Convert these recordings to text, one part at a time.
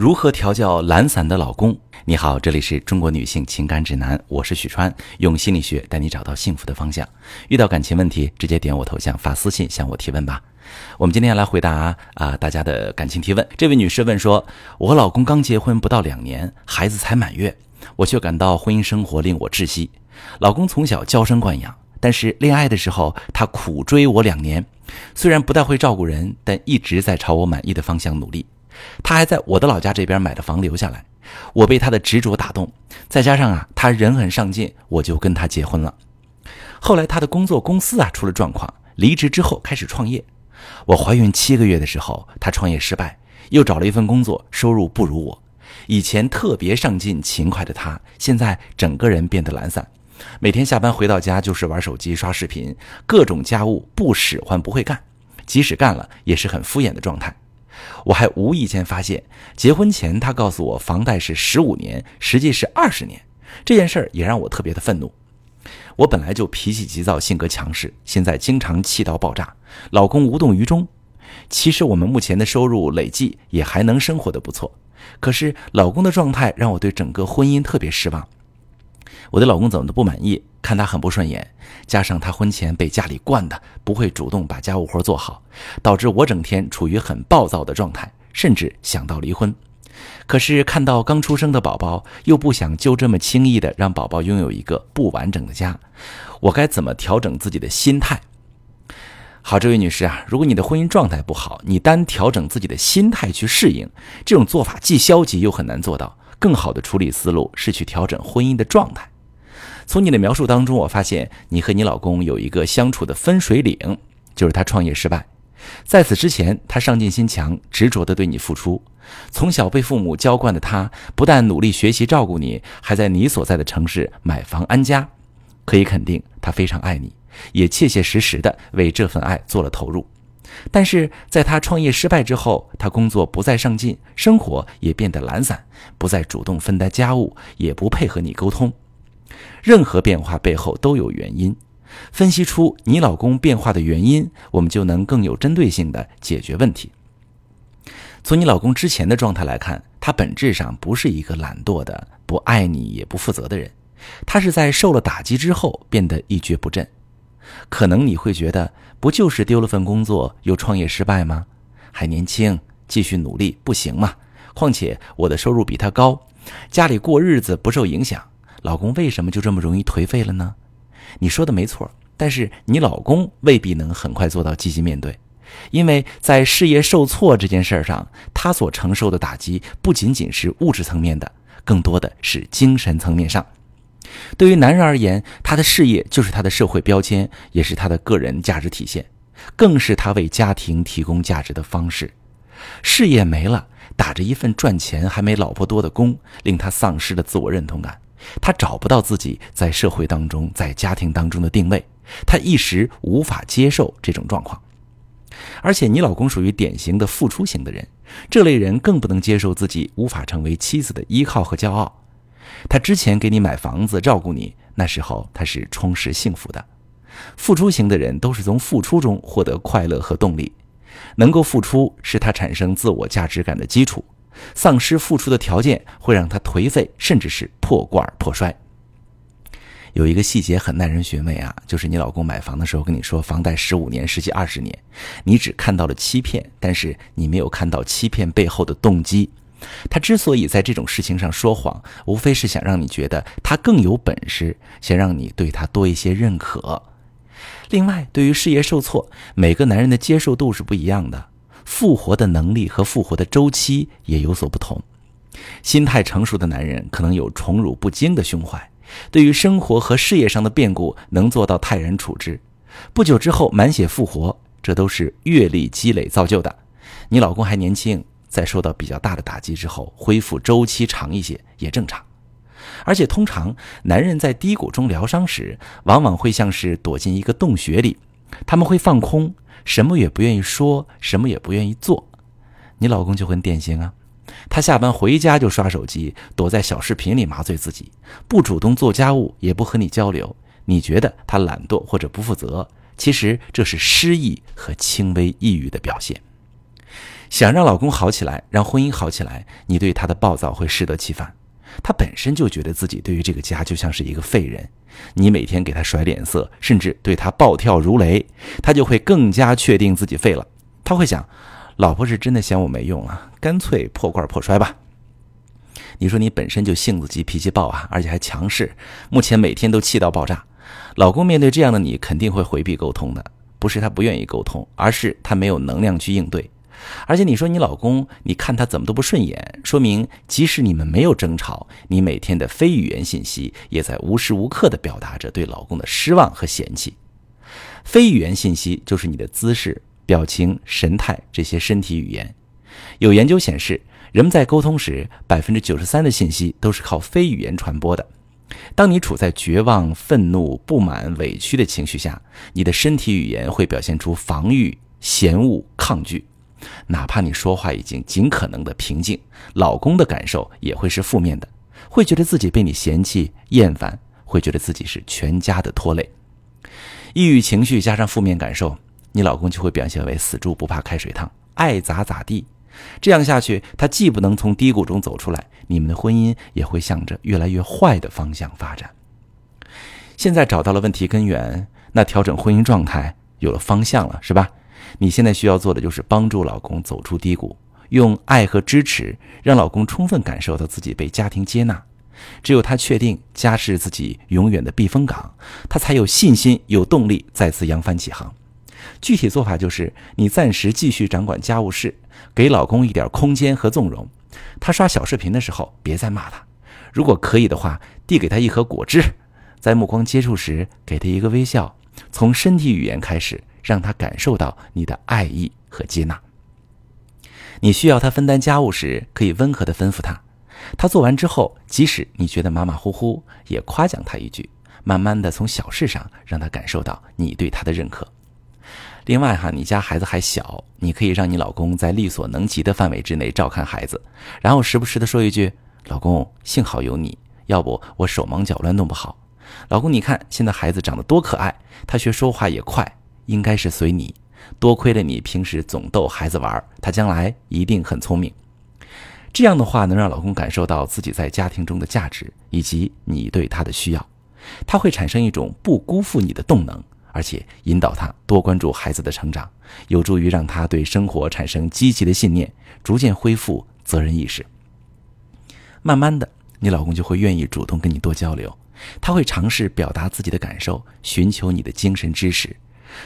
如何调教懒散的老公？你好，这里是中国女性情感指南，我是许川，用心理学带你找到幸福的方向。遇到感情问题，直接点我头像发私信向我提问吧。我们今天来回答啊大家的感情提问。这位女士问说：“我和老公刚结婚不到两年，孩子才满月，我却感到婚姻生活令我窒息。老公从小娇生惯养，但是恋爱的时候他苦追我两年，虽然不太会照顾人，但一直在朝我满意的方向努力。”他还在我的老家这边买的房留下来，我被他的执着打动，再加上啊，他人很上进，我就跟他结婚了。后来他的工作公司啊出了状况，离职之后开始创业。我怀孕七个月的时候，他创业失败，又找了一份工作，收入不如我。以前特别上进勤快的他，现在整个人变得懒散，每天下班回到家就是玩手机、刷视频，各种家务不使唤不会干，即使干了也是很敷衍的状态。我还无意间发现，结婚前他告诉我房贷是十五年，实际是二十年。这件事儿也让我特别的愤怒。我本来就脾气急躁，性格强势，现在经常气到爆炸，老公无动于衷。其实我们目前的收入累计也还能生活的不错，可是老公的状态让我对整个婚姻特别失望。我的老公怎么都不满意，看他很不顺眼，加上他婚前被家里惯的不会主动把家务活做好，导致我整天处于很暴躁的状态，甚至想到离婚。可是看到刚出生的宝宝，又不想就这么轻易的让宝宝拥有一个不完整的家，我该怎么调整自己的心态？好，这位女士啊，如果你的婚姻状态不好，你单调整自己的心态去适应，这种做法既消极又很难做到。更好的处理思路是去调整婚姻的状态。从你的描述当中，我发现你和你老公有一个相处的分水岭，就是他创业失败。在此之前，他上进心强，执着的对你付出。从小被父母娇惯的他，不但努力学习照顾你，还在你所在的城市买房安家。可以肯定，他非常爱你，也切切实实的为这份爱做了投入。但是在他创业失败之后，他工作不再上进，生活也变得懒散，不再主动分担家务，也不配合你沟通。任何变化背后都有原因，分析出你老公变化的原因，我们就能更有针对性的解决问题。从你老公之前的状态来看，他本质上不是一个懒惰的、不爱你也不负责的人，他是在受了打击之后变得一蹶不振。可能你会觉得，不就是丢了份工作又创业失败吗？还年轻，继续努力不行吗？况且我的收入比他高，家里过日子不受影响。老公为什么就这么容易颓废了呢？你说的没错，但是你老公未必能很快做到积极面对，因为在事业受挫这件事儿上，他所承受的打击不仅仅是物质层面的，更多的是精神层面上。对于男人而言，他的事业就是他的社会标签，也是他的个人价值体现，更是他为家庭提供价值的方式。事业没了，打着一份赚钱还没老婆多的工，令他丧失了自我认同感。他找不到自己在社会当中、在家庭当中的定位，他一时无法接受这种状况。而且，你老公属于典型的付出型的人，这类人更不能接受自己无法成为妻子的依靠和骄傲。他之前给你买房子、照顾你，那时候他是充实幸福的。付出型的人都是从付出中获得快乐和动力，能够付出是他产生自我价值感的基础。丧失付出的条件会让他颓废，甚至是破罐破摔。有一个细节很耐人寻味啊，就是你老公买房的时候跟你说房贷十五年，实际二十年，你只看到了欺骗，但是你没有看到欺骗背后的动机。他之所以在这种事情上说谎，无非是想让你觉得他更有本事，想让你对他多一些认可。另外，对于事业受挫，每个男人的接受度是不一样的。复活的能力和复活的周期也有所不同。心态成熟的男人可能有宠辱不惊的胸怀，对于生活和事业上的变故能做到泰然处之。不久之后满血复活，这都是阅历积累造就的。你老公还年轻，在受到比较大的打击之后，恢复周期长一些也正常。而且通常男人在低谷中疗伤时，往往会像是躲进一个洞穴里，他们会放空。什么也不愿意说，什么也不愿意做，你老公就很典型啊。他下班回家就刷手机，躲在小视频里麻醉自己，不主动做家务，也不和你交流。你觉得他懒惰或者不负责，其实这是失忆和轻微抑郁的表现。想让老公好起来，让婚姻好起来，你对他的暴躁会适得其反。他本身就觉得自己对于这个家就像是一个废人，你每天给他甩脸色，甚至对他暴跳如雷，他就会更加确定自己废了。他会想，老婆是真的嫌我没用了，干脆破罐破摔吧。你说你本身就性子急、脾气暴啊，而且还强势，目前每天都气到爆炸。老公面对这样的你，肯定会回避沟通的，不是他不愿意沟通，而是他没有能量去应对。而且你说你老公，你看他怎么都不顺眼，说明即使你们没有争吵，你每天的非语言信息也在无时无刻的表达着对老公的失望和嫌弃。非语言信息就是你的姿势、表情、神态这些身体语言。有研究显示，人们在沟通时，百分之九十三的信息都是靠非语言传播的。当你处在绝望、愤怒、不满、委屈的情绪下，你的身体语言会表现出防御、嫌恶、抗拒。哪怕你说话已经尽可能的平静，老公的感受也会是负面的，会觉得自己被你嫌弃、厌烦，会觉得自己是全家的拖累。抑郁情绪加上负面感受，你老公就会表现为死猪不怕开水烫，爱咋咋地。这样下去，他既不能从低谷中走出来，你们的婚姻也会向着越来越坏的方向发展。现在找到了问题根源，那调整婚姻状态有了方向了，是吧？你现在需要做的就是帮助老公走出低谷，用爱和支持让老公充分感受到自己被家庭接纳。只有他确定家是自己永远的避风港，他才有信心、有动力再次扬帆起航。具体做法就是，你暂时继续掌管家务事，给老公一点空间和纵容。他刷小视频的时候，别再骂他。如果可以的话，递给他一盒果汁，在目光接触时给他一个微笑。从身体语言开始，让他感受到你的爱意和接纳。你需要他分担家务时，可以温和地吩咐他。他做完之后，即使你觉得马马虎虎，也夸奖他一句。慢慢的从小事上让他感受到你对他的认可。另外哈，你家孩子还小，你可以让你老公在力所能及的范围之内照看孩子，然后时不时的说一句：“老公，幸好有你，要不我手忙脚乱弄不好。”老公，你看现在孩子长得多可爱，他学说话也快，应该是随你。多亏了你平时总逗孩子玩，他将来一定很聪明。这样的话能让老公感受到自己在家庭中的价值，以及你对他的需要，他会产生一种不辜负你的动能，而且引导他多关注孩子的成长，有助于让他对生活产生积极的信念，逐渐恢复责任意识。慢慢的，你老公就会愿意主动跟你多交流。他会尝试表达自己的感受，寻求你的精神支持。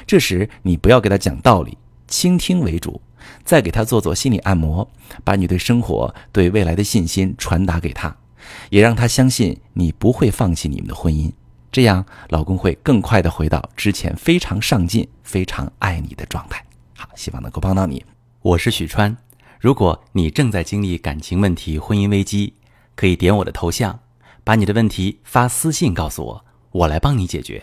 这时，你不要给他讲道理，倾听为主，再给他做做心理按摩，把你对生活、对未来的信心传达给他，也让他相信你不会放弃你们的婚姻。这样，老公会更快的回到之前非常上进、非常爱你的状态。好，希望能够帮到你。我是许川。如果你正在经历感情问题、婚姻危机，可以点我的头像。把你的问题发私信告诉我，我来帮你解决。